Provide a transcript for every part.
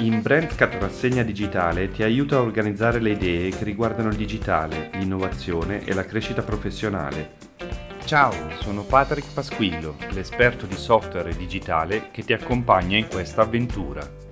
In BrandScat Rassegna Digitale ti aiuta a organizzare le idee che riguardano il digitale, l'innovazione e la crescita professionale. Ciao, sono Patrick Pasquillo, l'esperto di software digitale che ti accompagna in questa avventura.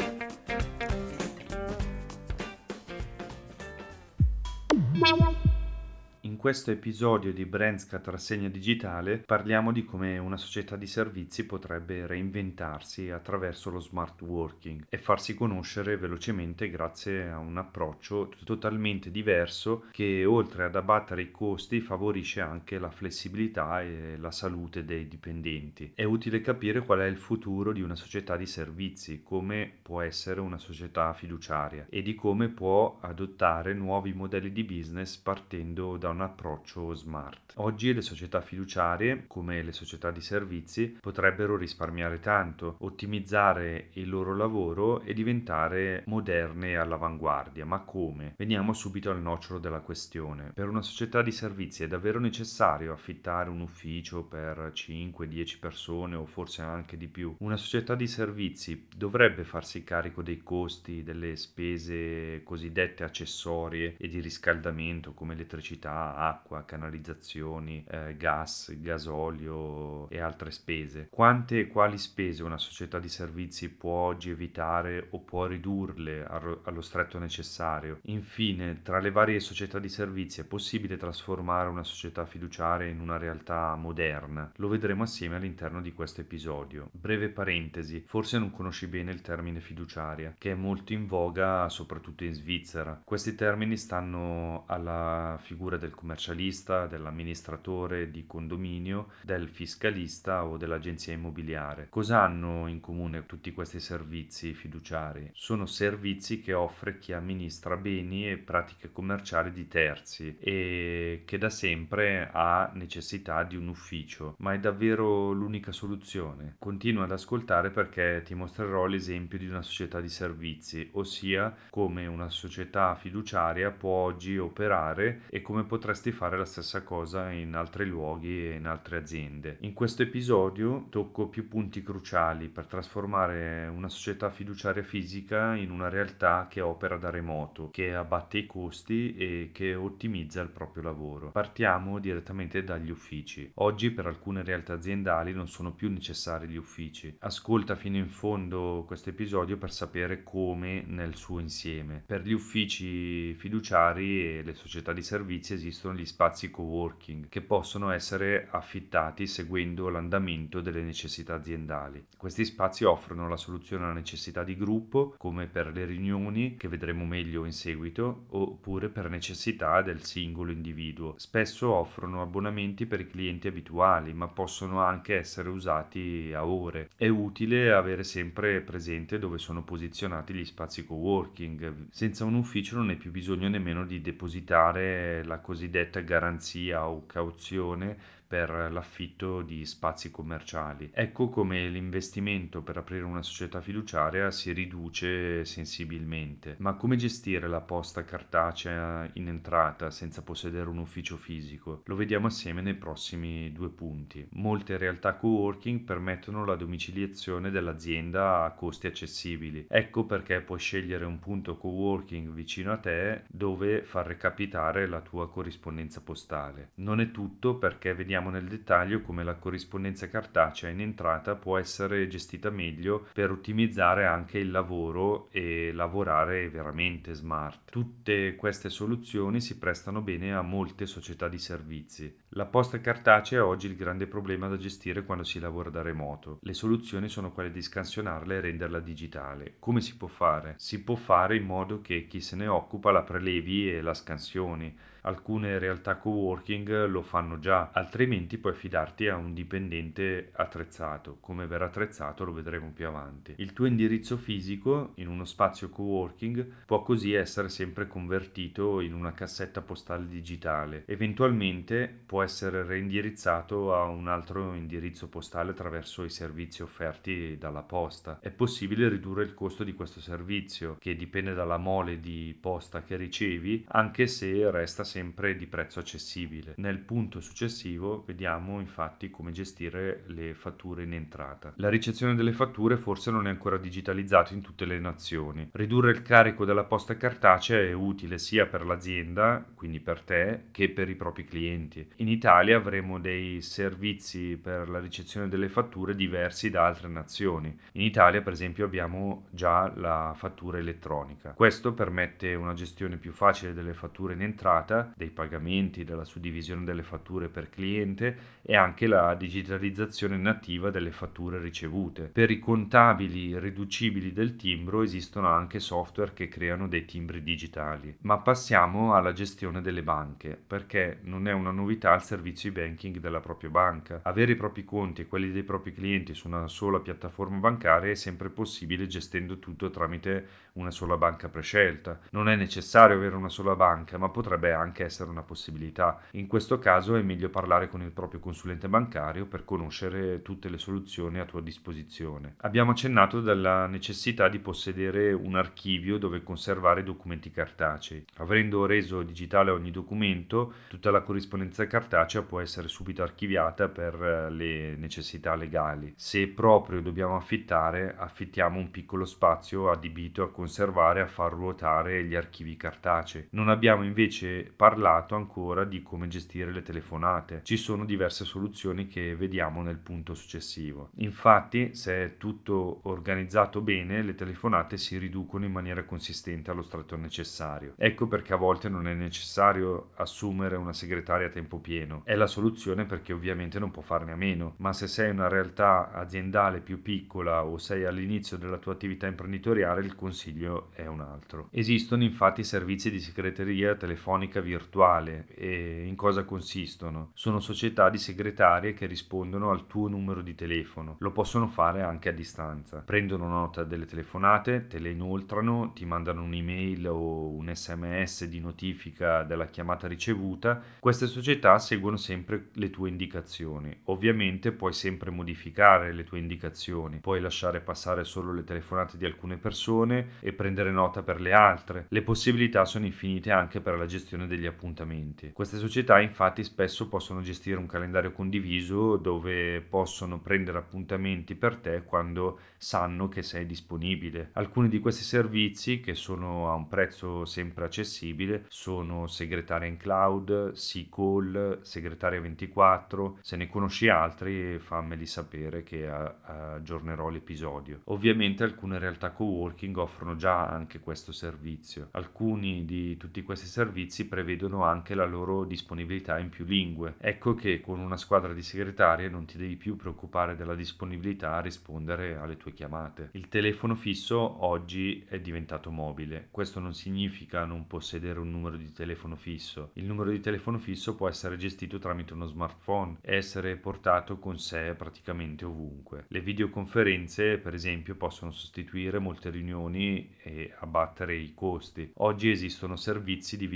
Questo episodio di Brandscat Rassegna Digitale parliamo di come una società di servizi potrebbe reinventarsi attraverso lo smart working e farsi conoscere velocemente grazie a un approccio totalmente diverso che oltre ad abbattere i costi favorisce anche la flessibilità e la salute dei dipendenti. È utile capire qual è il futuro di una società di servizi, come può essere una società fiduciaria e di come può adottare nuovi modelli di business partendo da una approccio smart. Oggi le società fiduciarie, come le società di servizi, potrebbero risparmiare tanto, ottimizzare il loro lavoro e diventare moderne e all'avanguardia. Ma come? Veniamo subito al nocciolo della questione. Per una società di servizi è davvero necessario affittare un ufficio per 5-10 persone o forse anche di più? Una società di servizi dovrebbe farsi carico dei costi, delle spese cosiddette accessorie e di riscaldamento come elettricità, acqua, canalizzazioni, eh, gas, gasolio e altre spese. Quante e quali spese una società di servizi può oggi evitare o può ridurle allo stretto necessario? Infine, tra le varie società di servizi è possibile trasformare una società fiduciaria in una realtà moderna? Lo vedremo assieme all'interno di questo episodio. Breve parentesi, forse non conosci bene il termine fiduciaria, che è molto in voga soprattutto in Svizzera. Questi termini stanno alla figura del commerciante commercialista, dell'amministratore di condominio, del fiscalista o dell'agenzia immobiliare. Cosa hanno in comune tutti questi servizi fiduciari? Sono servizi che offre chi amministra beni e pratiche commerciali di terzi e che da sempre ha necessità di un ufficio, ma è davvero l'unica soluzione? Continua ad ascoltare perché ti mostrerò l'esempio di una società di servizi, ossia come una società fiduciaria può oggi operare e come potresti potresti fare la stessa cosa in altri luoghi e in altre aziende. In questo episodio tocco più punti cruciali per trasformare una società fiduciaria fisica in una realtà che opera da remoto, che abbatte i costi e che ottimizza il proprio lavoro. Partiamo direttamente dagli uffici. Oggi per alcune realtà aziendali non sono più necessari gli uffici. Ascolta fino in fondo questo episodio per sapere come nel suo insieme. Per gli uffici fiduciari e le società di servizi esistono gli spazi co-working che possono essere affittati seguendo l'andamento delle necessità aziendali. Questi spazi offrono la soluzione alla necessità di gruppo, come per le riunioni, che vedremo meglio in seguito, oppure per necessità del singolo individuo. Spesso offrono abbonamenti per i clienti abituali, ma possono anche essere usati a ore. È utile avere sempre presente dove sono posizionati gli spazi co-working. Senza un ufficio non è più bisogno nemmeno di depositare la cosiddetta cosiddetta garanzia o cauzione per l'affitto di spazi commerciali. Ecco come l'investimento per aprire una società fiduciaria si riduce sensibilmente. Ma come gestire la posta cartacea in entrata senza possedere un ufficio fisico? Lo vediamo assieme nei prossimi due punti. Molte realtà co-working permettono la domiciliazione dell'azienda a costi accessibili. Ecco perché puoi scegliere un punto co-working vicino a te dove far recapitare la tua corrispondenza postale. Non è tutto perché vediamo vediamo nel dettaglio come la corrispondenza cartacea in entrata può essere gestita meglio per ottimizzare anche il lavoro e lavorare veramente smart. Tutte queste soluzioni si prestano bene a molte società di servizi. La posta cartacea è oggi il grande problema da gestire quando si lavora da remoto. Le soluzioni sono quelle di scansionarla e renderla digitale. Come si può fare? Si può fare in modo che chi se ne occupa la prelevi e la scansioni alcune realtà co-working lo fanno già, altrimenti puoi affidarti a un dipendente attrezzato. Come verrà attrezzato lo vedremo più avanti. Il tuo indirizzo fisico in uno spazio co-working può così essere sempre convertito in una cassetta postale digitale. Eventualmente può essere reindirizzato a un altro indirizzo postale attraverso i servizi offerti dalla posta. È possibile ridurre il costo di questo servizio, che dipende dalla mole di posta che ricevi, anche se resta sempre di prezzo accessibile. Nel punto successivo vediamo infatti come gestire le fatture in entrata. La ricezione delle fatture forse non è ancora digitalizzata in tutte le nazioni. Ridurre il carico della posta cartacea è utile sia per l'azienda, quindi per te, che per i propri clienti. In Italia avremo dei servizi per la ricezione delle fatture diversi da altre nazioni. In Italia, per esempio, abbiamo già la fattura elettronica. Questo permette una gestione più facile delle fatture in entrata, dei pagamenti, della suddivisione delle fatture per cliente e anche la digitalizzazione nativa delle fatture ricevute. Per i contabili riducibili del timbro esistono anche software che creano dei timbri digitali. Ma passiamo alla gestione delle banche, perché non è una novità il servizio e-banking della propria banca. Avere i propri conti e quelli dei propri clienti su una sola piattaforma bancaria è sempre possibile gestendo tutto tramite una sola banca prescelta. Non è necessario avere una sola banca, ma potrebbe anche essere una possibilità. In questo caso è meglio parlare con il proprio consulente bancario per conoscere tutte le soluzioni a tua disposizione. Abbiamo accennato della necessità di possedere un archivio dove conservare documenti cartacei. Avendo reso digitale ogni documento, tutta la corrispondenza cartacea può essere subito archiviata per eh, le necessità legali. Se proprio dobbiamo affittare, affittiamo un piccolo spazio adibito a conservare conservare a far ruotare gli archivi cartacei. Non abbiamo invece parlato ancora di come gestire le telefonate. Ci sono diverse soluzioni che vediamo nel punto successivo. Infatti, se è tutto organizzato bene, le telefonate si riducono in maniera consistente allo strato necessario. Ecco perché a volte non è necessario assumere una segretaria a tempo pieno. È la soluzione perché ovviamente non può farne a meno, ma se sei una realtà aziendale più piccola o sei all'inizio della tua attività imprenditoriale, il consiglio è un altro. Esistono infatti servizi di segreteria telefonica virtuale e in cosa consistono? Sono società di segretarie che rispondono al tuo numero di telefono. Lo possono fare anche a distanza. Prendono nota delle telefonate, te le inoltrano, ti mandano un'email o un sms di notifica della chiamata ricevuta. Queste società seguono sempre le tue indicazioni. Ovviamente puoi sempre modificare le tue indicazioni, puoi lasciare passare solo le telefonate di alcune persone e prendere nota per le altre. Le possibilità sono infinite anche per la gestione degli appuntamenti. Queste società infatti spesso possono gestire un calendario condiviso dove possono prendere appuntamenti per te quando sanno che sei disponibile. Alcuni di questi servizi che sono a un prezzo sempre accessibile sono segretaria in cloud, C-Call, segretaria 24. Se ne conosci altri fammeli sapere che aggiornerò l'episodio. Ovviamente alcune realtà co-working offrono già anche questo servizio. Alcuni di tutti questi servizi prevedono anche la loro disponibilità in più lingue. Ecco che con una squadra di segretarie non ti devi più preoccupare della disponibilità a rispondere alle tue chiamate. Il telefono fisso oggi è diventato mobile. Questo non significa non possedere un numero di telefono fisso. Il numero di telefono fisso può essere gestito tramite uno smartphone e essere portato con sé praticamente ovunque. Le videoconferenze, per esempio, possono sostituire molte riunioni e abbattere i costi. Oggi esistono servizi di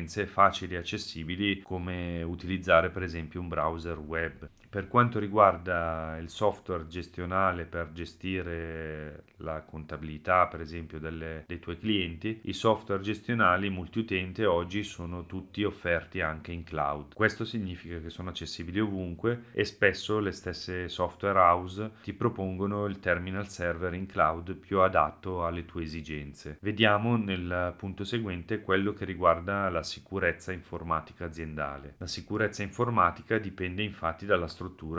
videoconferenze facili e accessibili come utilizzare per esempio un browser web. Per quanto riguarda il software gestionale per gestire la contabilità, per esempio, delle, dei tuoi clienti, i software gestionali multiutente oggi sono tutti offerti anche in cloud. Questo significa che sono accessibili ovunque e spesso le stesse software house ti propongono il terminal server in cloud più adatto alle tue esigenze. Vediamo nel punto seguente quello che riguarda la sicurezza informatica aziendale. La sicurezza informatica dipende infatti dalla struttura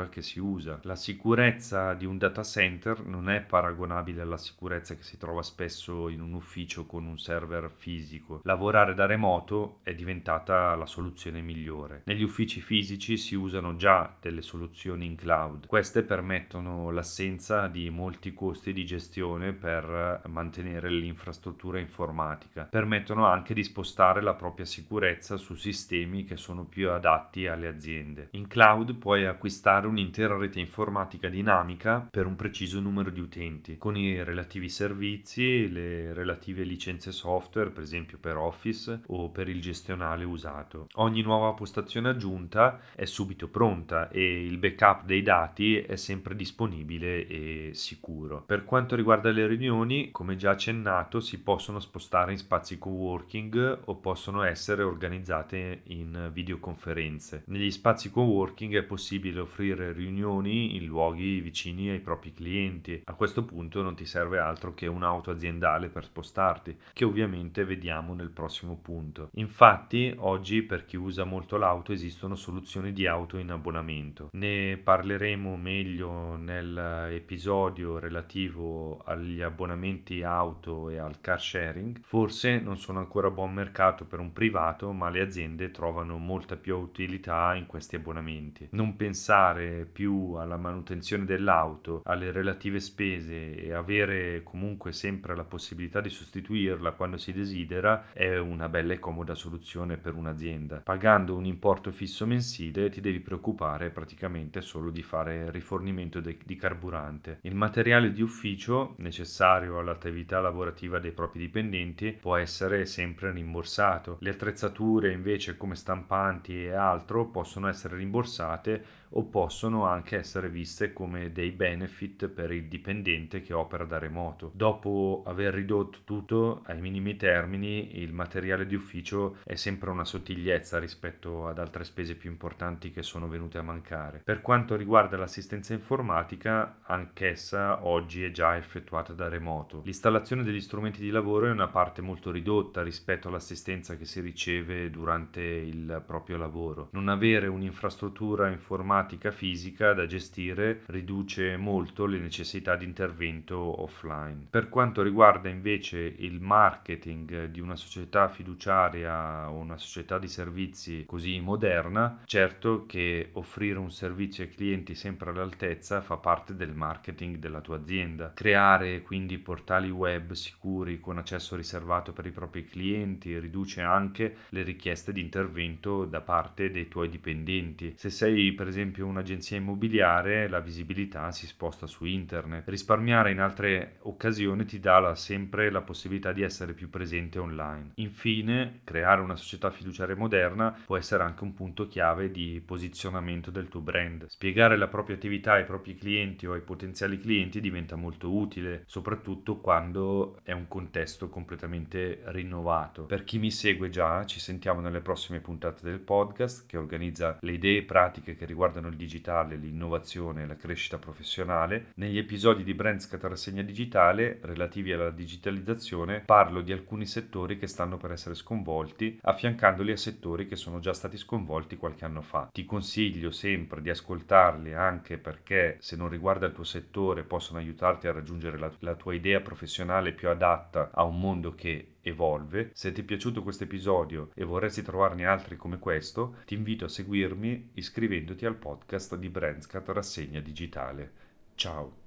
che si usa. La sicurezza di un data center non è paragonabile alla sicurezza che si trova spesso in un ufficio con un server fisico. Lavorare da remoto è diventata la soluzione migliore. Negli uffici fisici si usano già delle soluzioni in cloud. Queste permettono l'assenza di molti costi di gestione per mantenere l'infrastruttura informatica. Permettono anche di spostare la propria sicurezza su sistemi che sono più adatti alle aziende. In cloud puoi acquistare acquistare un'intera rete informatica dinamica per un preciso numero di utenti, con i relativi servizi, le relative licenze software, per esempio per Office o per il gestionale usato. Ogni nuova postazione aggiunta è subito pronta e il backup dei dati è sempre disponibile e sicuro. Per quanto riguarda le riunioni, come già accennato, si possono spostare in spazi coworking o possono essere organizzate in videoconferenze. Negli spazi coworking è possibile offrire riunioni in luoghi vicini ai propri clienti. A questo punto non ti serve altro che un'auto aziendale per spostarti, che ovviamente vediamo nel prossimo punto. Infatti, oggi per chi usa molto l'auto esistono soluzioni di auto in abbonamento. Ne parleremo meglio nell'episodio relativo agli abbonamenti auto e al car sharing. Forse non sono ancora a buon mercato per un privato, ma le aziende trovano molta più utilità in questi abbonamenti. Non pensare più alla manutenzione dell'auto, alle relative spese e avere comunque sempre la possibilità di sostituirla quando si desidera è una bella e comoda soluzione per un'azienda. Pagando un importo fisso mensile ti devi preoccupare praticamente solo di fare rifornimento de- di carburante. Il materiale di ufficio necessario all'attività lavorativa dei propri dipendenti può essere sempre rimborsato. Le attrezzature invece come stampanti e altro possono essere rimborsate o possono anche essere viste come dei benefit per il dipendente che opera da remoto. Dopo aver ridotto tutto ai minimi termini, il materiale di ufficio è sempre una sottigliezza rispetto ad altre spese più importanti che sono venute a mancare. Per quanto riguarda l'assistenza informatica, anch'essa oggi è già effettuata da remoto. L'installazione degli strumenti di lavoro è una parte molto ridotta rispetto all'assistenza che si riceve durante il proprio lavoro. Non avere un'infrastruttura informatica informatica fisica da gestire riduce molto le necessità di intervento offline. Per quanto riguarda invece il marketing di una società fiduciaria o una società di servizi così moderna, certo che offrire un servizio ai clienti sempre all'altezza fa parte del marketing della tua azienda. Creare quindi portali web sicuri con accesso riservato per i propri clienti riduce anche le richieste di intervento da parte dei tuoi dipendenti. Se sei per esempio esempio un'agenzia immobiliare, la visibilità si sposta su internet. Risparmiare in altre occasioni ti dà la, sempre la possibilità di essere più presente online. Infine, creare una società fiduciaria moderna può essere anche un punto chiave di posizionamento del tuo brand. Spiegare la propria attività ai propri clienti o ai potenziali clienti diventa molto utile, soprattutto quando è un contesto completamente rinnovato. Per chi mi segue già, ci sentiamo nelle prossime puntate del podcast che organizza le idee pratiche che riguardano riguardano il digitale, l'innovazione e la crescita professionale. Negli episodi di Brandscat Rassegna Digitale relativi alla digitalizzazione parlo di alcuni settori che stanno per essere sconvolti, affiancandoli a settori che sono già stati sconvolti qualche anno fa. Ti consiglio sempre di ascoltarli anche perché se non riguarda il tuo settore possono aiutarti a raggiungere la, la tua idea professionale più adatta a un mondo che evolve. Se ti è piaciuto questo episodio e vorresti trovarne altri come questo, ti invito a seguirmi iscrivendoti al podcast di Brandscat Rassegna Digitale. Ciao!